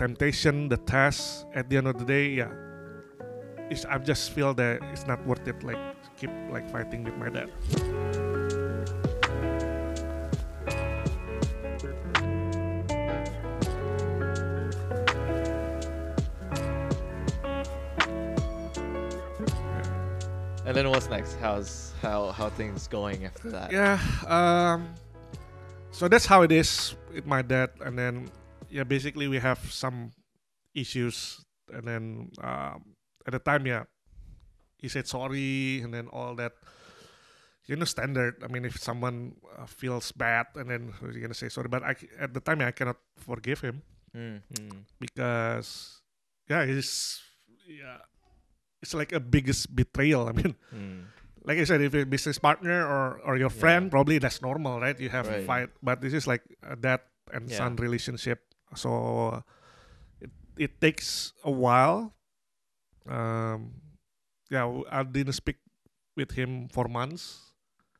temptation, the test. At the end of the day, yeah, it's, I just feel that it's not worth it. Like keep like fighting with my dad. And then what's next? How's how how things going after that? Yeah. Um. So that's how it is with my dad, and then yeah, basically we have some issues, and then um, at the time, yeah, he said sorry, and then all that. You know, standard. I mean, if someone uh, feels bad, and then you're gonna say sorry, but I, at the time, I cannot forgive him Mm, mm, because, yeah, he's yeah, it's like a biggest betrayal. I mean, mm. like I said, if you're a business partner or, or your friend, probably that's normal, right? You have a fight, but this is like a dad and Yeah. son relationship, so uh, it it takes a while. Um, yeah, I didn't speak with him for months,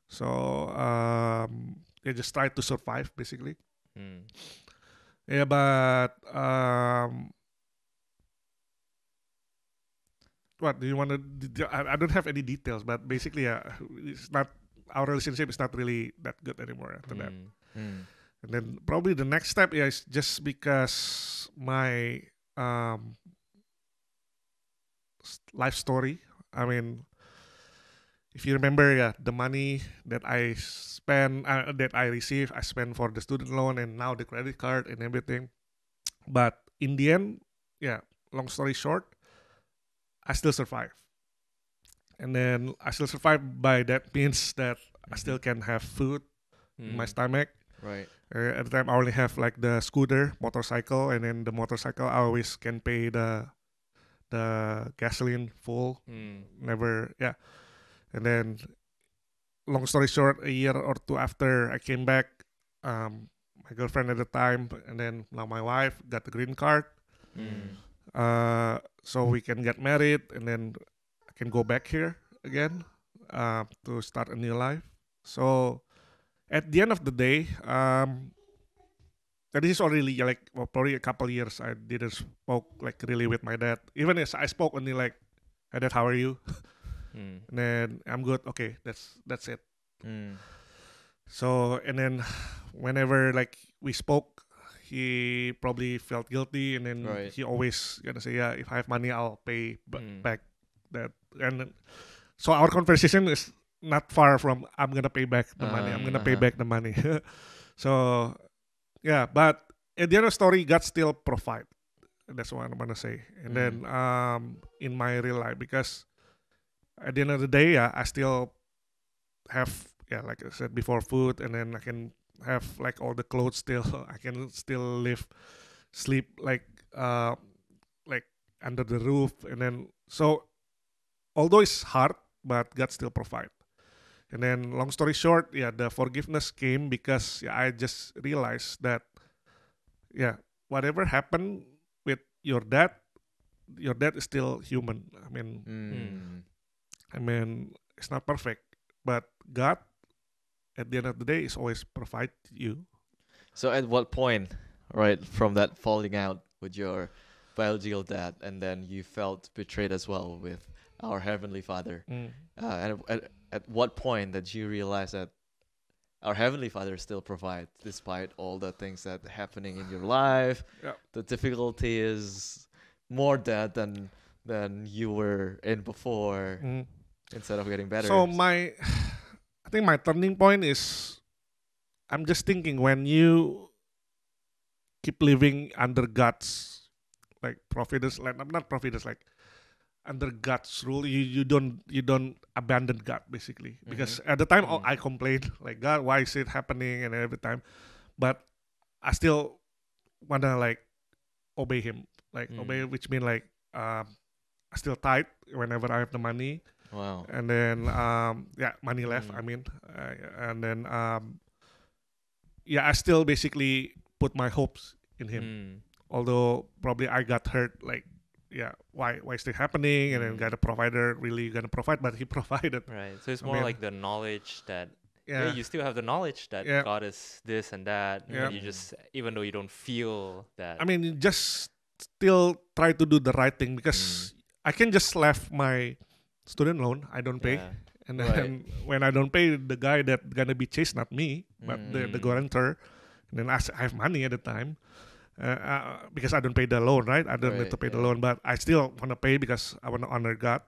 so um, I just tried to survive basically. Mm. Yeah, but um, what do you want to? I, I don't have any details, but basically, yeah, it's not our relationship is not really that good anymore after that. Mm, mm. And then probably the next step yeah, is just because my um life story. I mean, if you remember, yeah, the money that I spend, uh, that I receive, I spend for the student loan and now the credit card and everything. But in the end, yeah, long story short, I still survive. And then I still survive by that means that I still can have food in my Mm. stomach. Right. Uh, at the time, I only have like the scooter, motorcycle, and then the motorcycle I always can pay the the gasoline full. Mm. Never, yeah. And then, long story short, a year or two after I came back, um, my girlfriend at the time, and then now my wife got the green card. Mm. Uh, so we can get married, and then I can go back here again uh, to start a new life. So at the end of the day, um, this is already like well, probably a couple years I didn't spoke like really with my dad. Even as I spoke only like, "Hey dad, how are you?" Mm. And then I'm good. Okay, that's that's it. Mm. So and then whenever like we spoke, he probably felt guilty, and then Right. he always gonna say, "Yeah, if I have money, I'll pay b- Mm. back that." And then- so our conversation is not far from I'm gonna pay back the money. I'm gonna pay Uh-huh. back the money. so yeah, but at the end of the story, God still provide. That's what I'm gonna say. And then Mm. um, in my real life, because at the end of the day, yeah, I still have yeah, like I said before, food, and then I can have like all the clothes still. I can still live, sleep like uh, like under the roof, and then so although it's hard, but God still provide. And then long story short, yeah, the forgiveness came because yeah, I just realized that yeah, whatever happened with your dad, your dad is still human. I mean, Mm. I mean, it's not perfect, but God, at the end of the day, is always provide you. So at what point, right, from that falling out with your biological dad, and then you felt betrayed as well with our heavenly Father? Mm. Uh, and at, at what point did you realize that our heavenly Father still provides, despite all the things that are happening in your life? Yeah. The difficulty is more that than than you were in before. Mm. Instead of getting better. So my, I think my turning point is, I'm just thinking when you keep living under God's like providence, like not providence, like under God's rule, you you don't you don't abandon God basically because at the time oh, Mhm. I complained like God, why is it happening and every time, but I still wanna like obey Him, like Mm. obey, which mean like um, I still tithe whenever I have the money wow. and then um yeah money left Mm. i mean uh, and then um yeah i still basically put my hopes in him Mm. although probably i got hurt like yeah why why is this happening and then Mm. got a provider really gonna provide but he provided Right. So it's I more mean- like the knowledge that yeah. yeah you still have the knowledge that Yeah. God is this and that. Yeah. And you just even though you don't feel that. i mean just still try to do the right thing Mm. because I can just left my student loan. I don't pay, and Right. then when I don't pay, the guy that gonna be chased not me, but the the Mm. guarantor. And then I have money at the time. Uh, uh, because I don't pay the loan, right? I don't need to pay the loan, but I still want to pay because I want to honor God.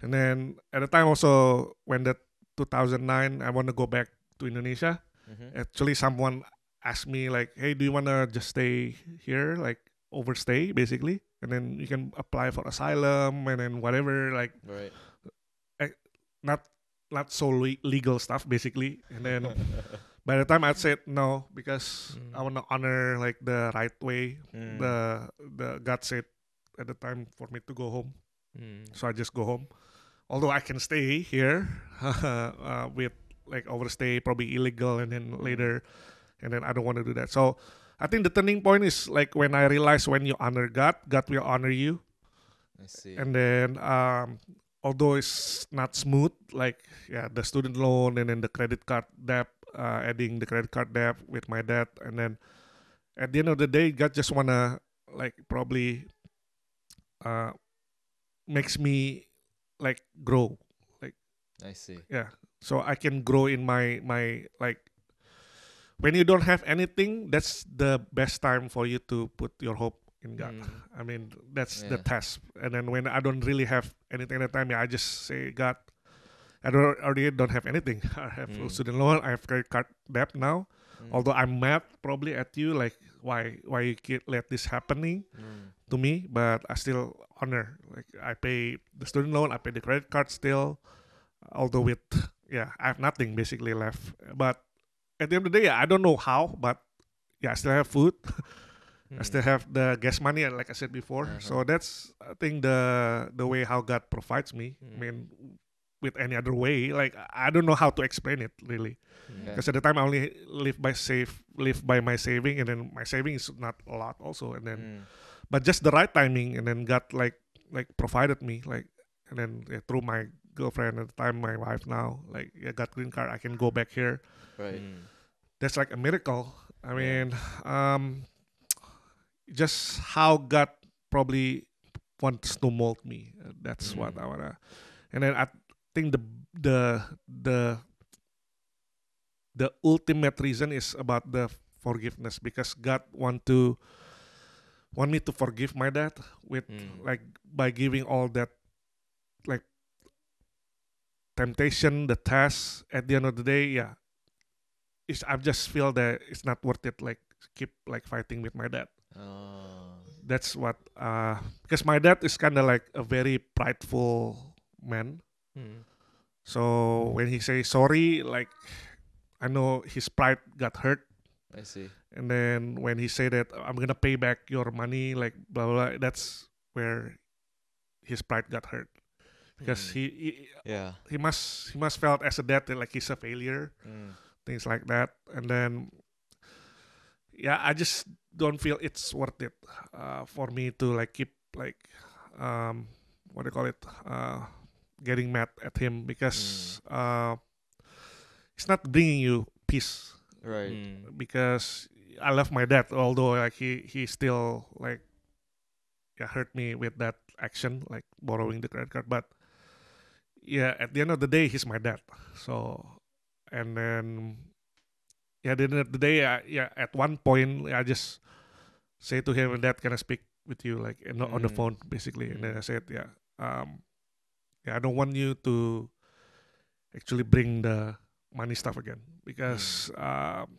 And then at the time also when that 2009, I want to go back to Indonesia. Mhm. Actually, someone asked me like, "Hey, do you want to just stay here, like overstay, basically, and then you can apply for asylum and then whatever, like Right. not not so le- legal stuff, basically." And then by the time I said no because I Mm. want to honor like the right way. Mm. The the God said at the time for me to go home. Mm. so I just go home. Although I can stay here uh, with like overstay, probably illegal, and then later, and then I don't want to do that. So I think the turning point is like when I realize when you honor God, God will honor you, I see. and then um, although it's not smooth, like yeah, the student loan and then the credit card debt, uh, adding the credit card debt with my dad, and then at the end of the day, God just wanna like probably uh, makes me like grow. Like I see. yeah. So i can grow in my my like when you don't have anything that's the best time for you to put your hope in god. Mm. i mean that's the test. And then when i don't really have anything at the time yeah, i just say god i don't already don't have anything i have Mm. student loan i have credit card debt now Mm. although i'm mad probably at you like why why you keep let this happening Mm. to me, but I still honor. Like I pay the student loan, I pay the credit card still, although with yeah, I have nothing basically left. But at the end of the day, yeah, I don't know how, but yeah, I still have food. I still have the gas money, like I said before. Uh-huh. So that's I think the the way how God provides me. I Mm. mean, with any other way, like I don't know how to explain it really. Mm. Yeah. Because at the time I only live by save, live by my saving, and then my saving is not a lot also, and then Mm. but just the right timing and then God like like provided me like and then yeah, through my girlfriend at the time my wife now like yeah got green card I can go back here Right. Mm. that's like a miracle I mean um just how God probably wants to mold me that's what Mm. I wanna and then I think the the the the ultimate reason is about the forgiveness because God want to want me to forgive my dad with Mm. like by giving all that like temptation the test at the end of the day yeah it's i just feel that it's not worth it like keep like fighting with my dad Oh. that's what uh because my dad is kind of like a very prideful man Mm. so when he say sorry like i know his pride got hurt I see. and then when he say that i'm gonna pay back your money like blah blah, blah that's where his pride got hurt because Mm. he, he Yeah. he must he must felt as a dad that, like he's a failure Mm. things like that and then yeah i just don't feel it's worth it uh, for me to like keep like um what do you call it uh getting mad at him because uh it's not bringing you peace Right. Mm. because I love my dad, although like he he still like yeah hurt me with that action, like borrowing the credit card. But yeah, at the end of the day, he's my dad. So and then yeah, at the end of the day, I, yeah, at one point I just say to him, "Dad, can I speak with you like in, on the Mm. phone, basically?" And then I Mm. said, "Yeah, um, yeah, I don't want you to actually bring the money stuff again because um,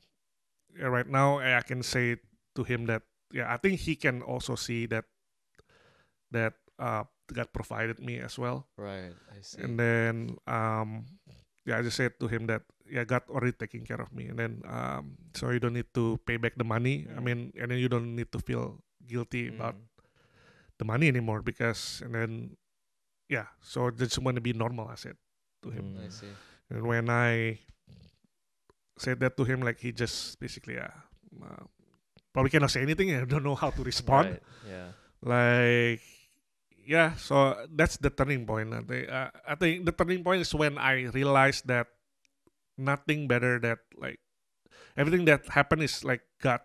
yeah, right now I can say to him that yeah, I think he can also see that that uh, God provided me as well, Right. I see. and then um, yeah, I just said to him that yeah, God already taking care of me, and then um, so you don't need to pay back the money. I Mm. mean, and then you don't need to feel guilty about Mm. the money anymore because and then yeah, so just want to be normal. I said to him. Mm. I see. And when I said that to him, like he just basically, yeah, uh, probably cannot say anything. I don't know how to respond. Right. Yeah. Like, yeah, so that's the turning point. I think, uh, I think the turning point is when I realized that nothing better that like everything that happened is like God,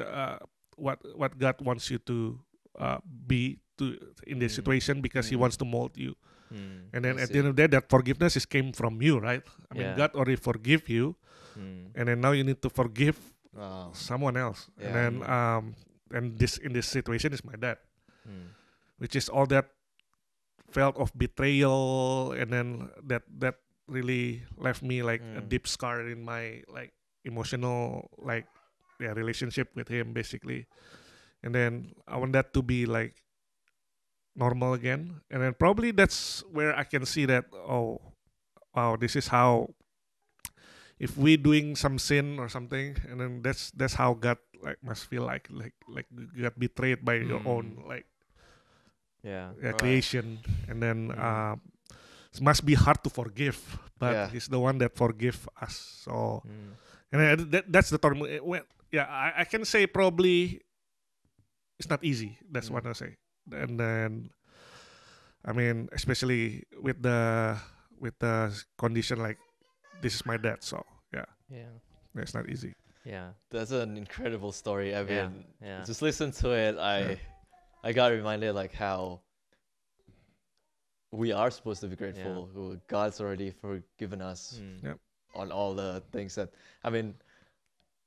uh, what what God wants you to uh, be to in this Mm. situation because he Mm. wants to mold you. Mm. And then I at see. the end of the day, that forgiveness is came from you, right? I mean, Yeah. God already forgive you, Mm. and then now you need to forgive Wow. someone else. Yeah. And then um, and this in this situation is my dad, Mm. which is all that felt of betrayal, and then that that really left me like a Mm. deep scar in my like emotional like yeah relationship with him basically. And then I want that to be like normal again, and then probably that's where I can see that oh wow this is how if we doing some sin or something and then that's that's how god like must feel like like like you got betrayed by your own like Yeah. yeah, Right. creation and then Mm. uh, it must be hard to forgive but Yeah. he's the one that forgive us so Mm. and then that, that's the term when, yeah I, I can say probably it's not easy that's Mm. what i say and then i mean especially with the with the condition like this is my dad so yeah Yeah. it's not easy Yeah. That's an incredible story. I mean, Yeah. just listen to it. I I got reminded like how we are supposed to be grateful. Who God's already forgiven us Mm. Yeah. on all the things that I mean.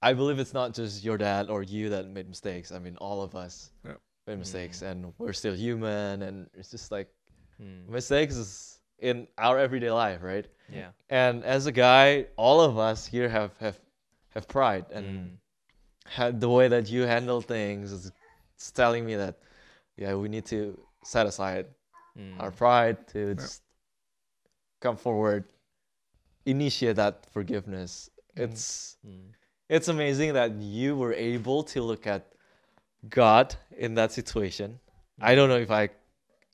I believe it's not just your dad or you that made mistakes. I mean, all of us Yeah. Made mistakes, and we're still human. And it's just like Mm. mistakes is in our everyday life, right? Yeah. And as a guy, all of us here have have have pride, and Mm. had the way that you handle things is it's telling me that yeah, we need to set aside Mm. our pride to just come forward, initiate that forgiveness. It's Mm. it's amazing that you were able to look at God in that situation. I don't know if I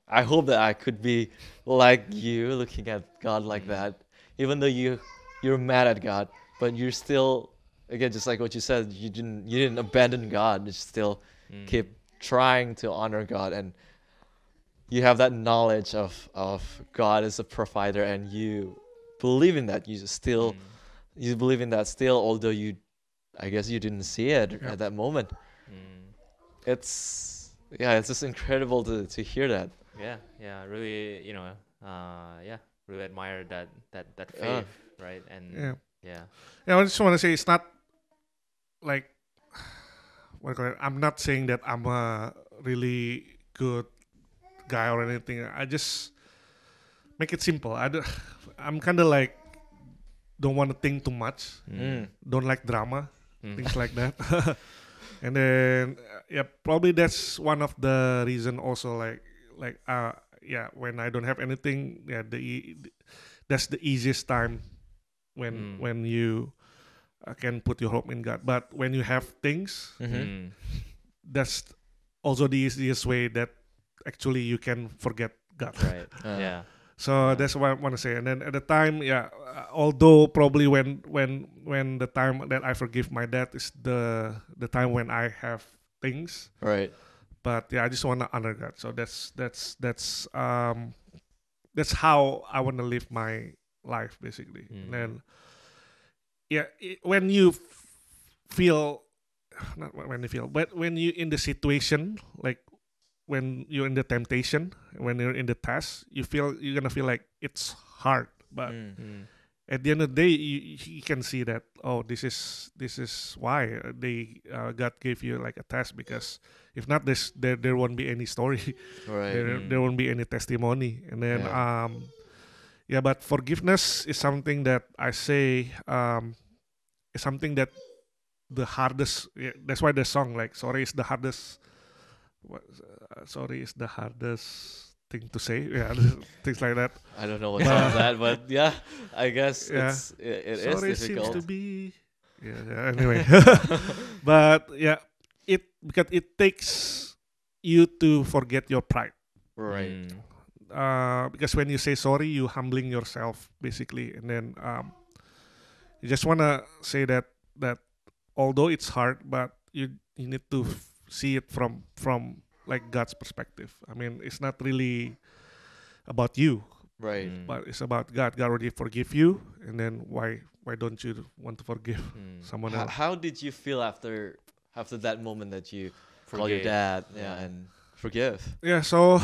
I hope that I could be like you looking at God like that. Even though you you're mad at God, but you're still again just like what you said, you didn't you didn't abandon God. You still Mm. keep trying to honor God and you have that knowledge of of God as a provider and you believe in that. You still Mm. you believe in that still although you I guess you didn't see it Yeah. at that moment. Mm. It's yeah, it's just incredible to to hear that. Yeah. Yeah. Really, you know, uh, yeah, really admire that that that Yeah. faith, right? And yeah yeah. yeah i just want to say it's not like what call it? i'm not saying that i'm a really good guy or anything i just make it simple i do, i'm kind of like don't want to think too much Mm. don't like drama Mm. things like that and then uh, yeah probably that's one of the reason also like like uh yeah when i don't have anything yeah the e- that's the easiest time when Mm. when you uh, can put your hope in god but when you have things Mm-hmm. Mm. that's also the easiest way that actually you can forget god Right. Uh, yeah. So that's what I want to say. And then at the time, yeah, uh, although probably when when when the time that I forgive my dad is the the time when I have things, Right. but yeah, I just want to honor God. So that's that's that's um that's how I want to live my life basically. Mm. And then yeah, i when you f- feel not when you feel, but when you in the situation like when you're in the temptation, when you're in the test, you feel you're gonna feel like it's hard, but Mm. Mm. at the end of the day, you, you can see that oh, this is this is why they uh, God gave you like a test because if not this, there there won't be any story, Right. there Mm. there won't be any testimony, and then Yeah. um, yeah, but forgiveness is something that I say um, is something that the hardest. Yeah, that's why the song like sorry is the hardest. What, uh, sorry is the hardest thing to say. Yeah, things like that. I don't know what But- that, but yeah, I guess Yeah. it's it, it is sorry seems difficult. to be yeah, yeah anyway but yeah it because it takes you to forget your pride right. Mm. uh because when you say sorry you humbling yourself basically and then um you just want to say that that although it's hard but you you need to f- see it from from like God's perspective i mean it's not really about you Right. Mm. but it's about God God already forgive you and then why why don't you want to forgive Mm. someone How, else how did you feel after after that moment that you call your dad? Yeah, Yeah. and forgive? Yeah. So,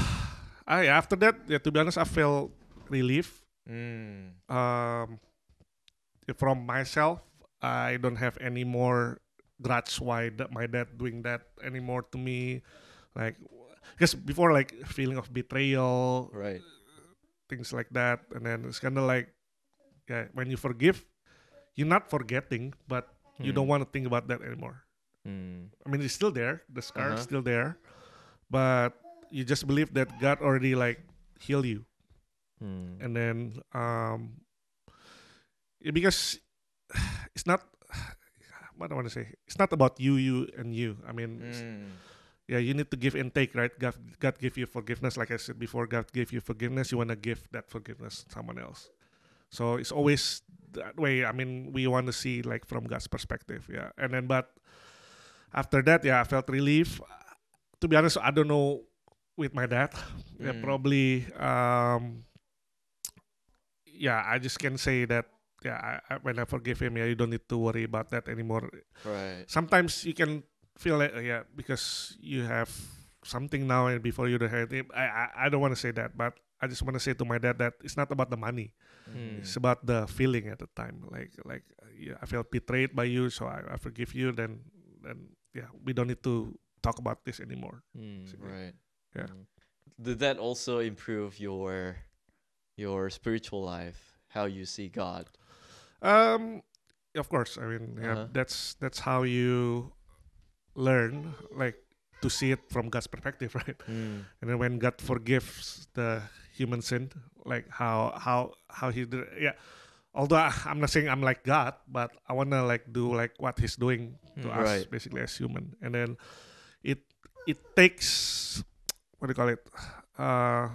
I after that, yeah, to be honest, I felt relief. Mm. Um, from myself, I don't have any more grudge why that my dad doing that anymore to me, like because before like feeling of betrayal, Right. things like that, and then it's kind of like, yeah, when you forgive, you're not forgetting, but you don't Mm. want to think about that anymore. Mm. I mean, it's still there. The scar is Uh-huh. still there, but you just believe that God already like heal you, Mm. and then um, yeah, because it's not. What I want to say, it's not about you, you, and you. I mean, Mm. yeah, you need to give and take, right? God, God give you forgiveness, like I said before. God gave you forgiveness. You want to give that forgiveness to someone else. So it's always that way. I mean, we want to see like from God's perspective, yeah. And then, but after that, yeah, I felt relief. To be honest, I don't know with my dad. yeah, Mm. probably. Um, yeah, I just can say that. Yeah, I, I, when I forgive him, yeah, you don't need to worry about that anymore Right. sometimes you can feel like uh, yeah because you have something now and before you don't have it. I I, I don't want to say that, but I just want to say to my dad that it's not about the money. Mm. It's about the feeling at the time. Like like yeah, I felt betrayed by you, so I, I forgive you. Then then yeah, we don't need to talk about this anymore. Mm. So- Right. Yeah. Mm. Did that also improve your your spiritual life? How you see God? Um, of course. I mean, yeah, Uh-huh. that's that's how you learn like to see it from God's perspective, right? Mm. and then when God forgives the human sin, like how how how he did, yeah. Although I, I'm not saying I'm like God, but I wanna like do like what He's doing to Mm. us, Right. basically as human. And then it it takes what do you call it? Uh,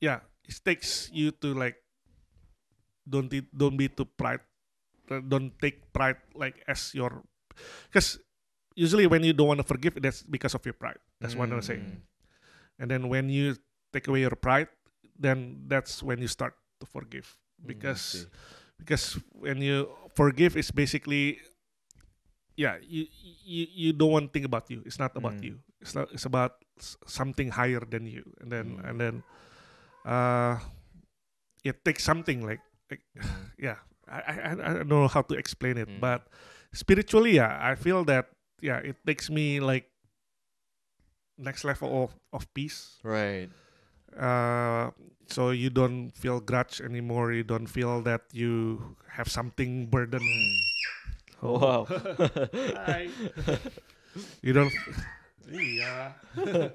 yeah, it takes you to like don't be, don't be too pride, don't take pride like as your, because usually when you don't want to forgive, that's because of your pride. That's what I'm saying. Mm. And then when you take away your pride, then that's when you start to forgive. Mm, Because see. because when you forgive, it's basically yeah, you you you don't want to think about you. It's not about Mm. you. It's not. It's about something higher than you. And then Mm. and then uh, it takes something like like Mm. yeah. I, I I I don't know how to explain it, Mm. but spiritually, yeah, I feel that yeah, it takes me like next level of, of peace Right. uh, so you don't feel grudge anymore you don't feel that you have something burden Mm. Oh. Wow. Hi. you don't yeah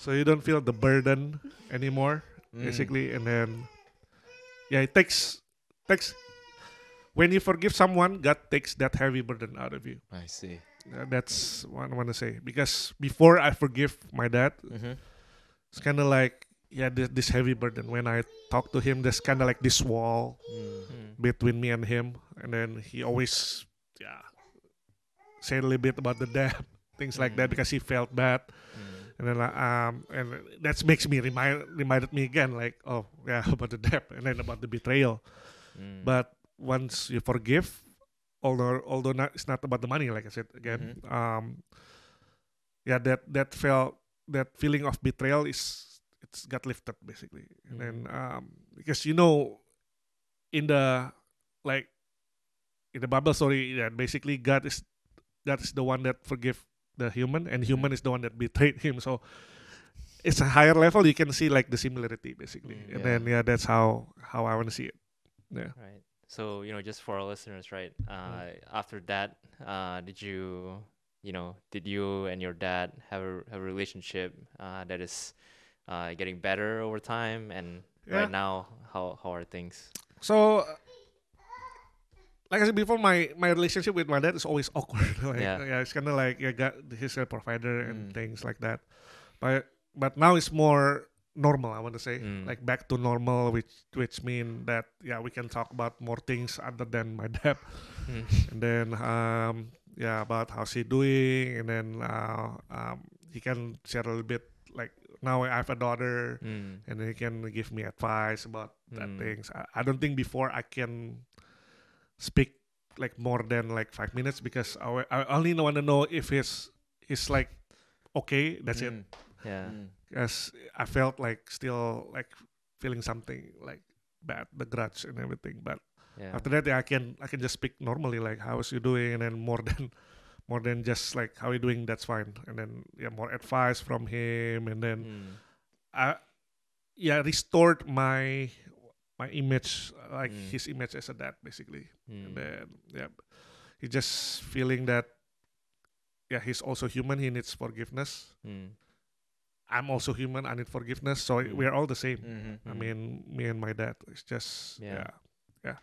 so you don't feel the burden anymore Mm. basically and then yeah it takes takes when you forgive someone god takes that heavy burden out of you I see. Uh, that's what i want to say because before i forgive my dad Mm-hmm. it's kind of like yeah this, this heavy burden when i talk to him there's kind of like this wall Mm. Mm. between me and him and then he always yeah say a little bit about the debt things like that because he felt bad Mm. And then um and that makes me remind reminded me again like oh yeah about the debt and then about the betrayal. Mm. but once you forgive although although not, it's not about the money like i said again um yeah that that felt that feeling of betrayal is it's got lifted basically. And then um because you know in the like in the bible story that basically god is god is the one that forgive the human and human is the one that betrayed him so it's a higher level you can see like the similarity basically Mm, and yeah. then yeah that's how how i want to see it yeah Right. So you know, just for our listeners, right? Mm. Uh, after that, uh, did you, you know, did you and your dad have a, have a relationship uh, that is uh, getting better over time? And Yeah. right now, how how are things? So, like I said before, my my relationship with my dad is always awkward. like, Yeah. yeah. it's kind of like yeah, got he's a provider and Mm. things like that. But but now it's more normal. I want to say Mm. like back to normal, which which mean that yeah, we can talk about more things other than my dad. Mm. and then um yeah, about how's he doing, and then uh, um he can share a little bit like now I have a daughter Mm. and he can give me advice about that Mm. things. I, I don't think before I can speak like more than like five minutes because I, I only want to know if he's he's like okay. That's it. Mm, Yeah. mm, Because I felt like still like feeling something like bad, the grudge and everything. But Yeah. after that, yeah, I can I can just speak normally, like how's you doing, and then more than more than just like how you doing, that's fine. And then yeah, more advice from him, and then Mm. I yeah restored my my image, like Mm. his image as a dad, basically. And Mm. then yeah, he just feeling that yeah he's also human. He needs forgiveness. Mm. I'm also human. I need forgiveness. So Mm. we're all the same. mhm. I Mm. mean, me and my dad. It's just Yeah. yeah.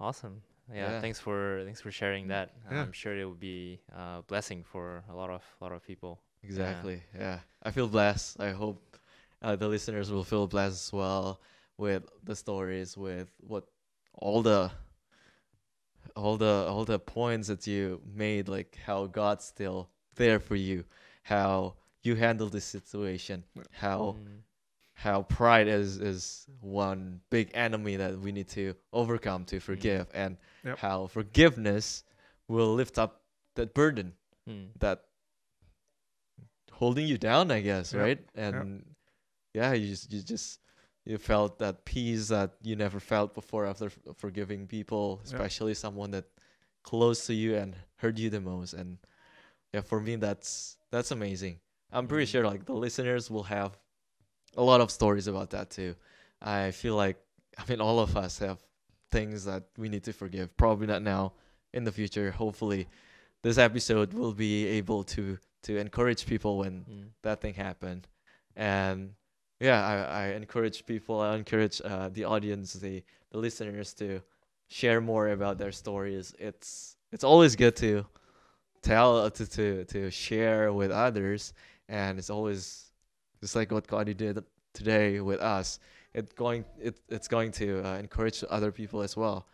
Awesome. Yeah, Yeah. Thanks for thanks for sharing that. Yeah. I'm sure it will be a blessing for a lot of lot of people. Exactly. Yeah. I feel blessed. I hope uh, the listeners will feel blessed as well with the stories, with what all the all the all the points that you made, like how God's still there for you, how you handle this situation, how Mm. how pride is is one big enemy that we need to overcome to forgive, and Yep. how forgiveness will lift up that burden Mm. that holding you down, I guess, Yep, right? And yeah, you just you just you felt that peace that you never felt before after forgiving people, especially someone that close to you and hurt you the most. And yeah, for me, that's that's amazing. I'm pretty Mhm. sure like the listeners will have a lot of stories about that too. I feel like I mean all of us have things that we need to forgive. Probably not now, in the future. Hopefully, this episode will be able to to encourage people when Mm. that thing happened. And yeah, I, I encourage people, I encourage uh, the audience, the, the listeners to share more about their stories. It's it's always good to tell uh, to to, to share with others and it's always just like what Cody did today with us. It going it, it's going to uh, encourage other people as well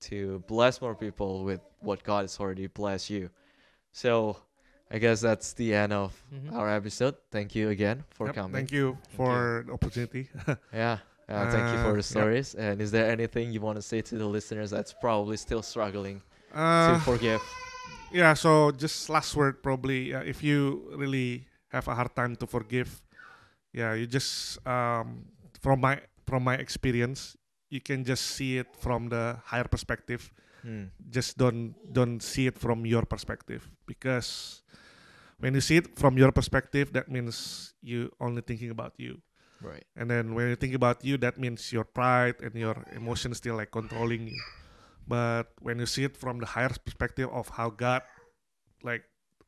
to bless more people with what God has already blessed you. So I guess that's the end of Mhm. our episode. Thank you again for Yep, coming. Thank you for the opportunity. Yeah. Uh, thank you for Uh, the yep. stories. And is there anything you want to say to the listeners that's probably still struggling to uh, forgive? yeah. So just last word, probably. Uh, if you really have a hard time to forgive, yeah, you just um, from my from my experience, you can just see it from the higher perspective. Hmm. just don't don't see it from your perspective because when you see it from your perspective that means you only thinking about you Right. and then when you think about you that means your pride and your emotions still like controlling you but when you see it from the higher perspective of how god like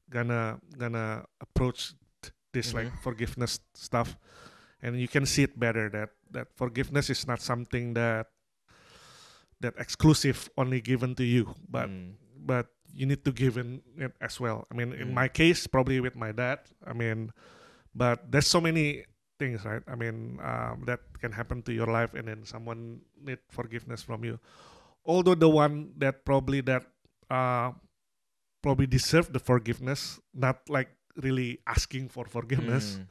gonna gonna approach this like Mhm. forgiveness stuff and you can see it better that that forgiveness is not something that that exclusive only given to you but Mm. but you need to give in it as well. I mean, in Mm. my case, probably with my dad. I mean, but there's so many things, right? I mean, um, that can happen to your life, and then someone need forgiveness from you. Although the one that probably that uh, probably deserve the forgiveness, not like really asking for forgiveness, Mm.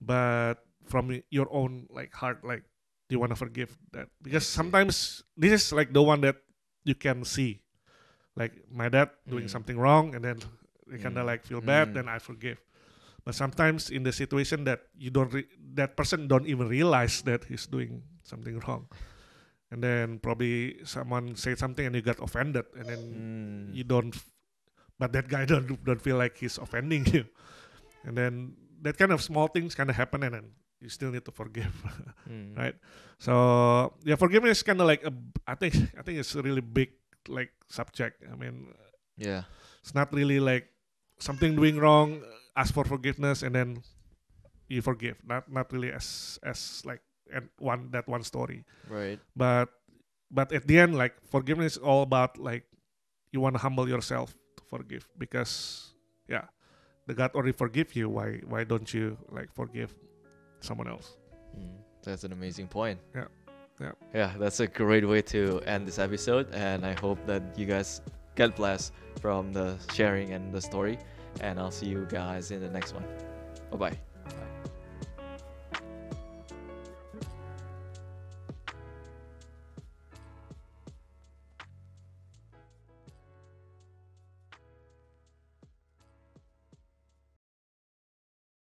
but from your own like heart, like you want to forgive that because sometimes this is like the one that you can see, like my dad doing Mm. something wrong, and then they kind of Mm. like feel bad, Mm. then I forgive. But sometimes in the situation that you don't, re- that person don't even realize that he's doing something wrong, and then probably someone said something and you got offended, and then Mm. you don't f- but that guy don't don't feel like he's offending you and then that kind of small things kind of happen and then you still need to forgive Mm. right so yeah forgiveness is kind of like a i think i think it's a really big like subject i mean Yeah. it's not really like something doing wrong ask for forgiveness and then you forgive not not really as as like and one that one story Right. but but at the end like forgiveness is all about like you want to humble yourself to forgive because yeah the god already forgive you why why don't you like forgive someone else Mm. That's an amazing point. Yeah. Yeah. Yeah, that's a great way to end this episode. And I hope that you guys get blessed from the sharing and the story. And I'll see you guys in the next one. Bye bye.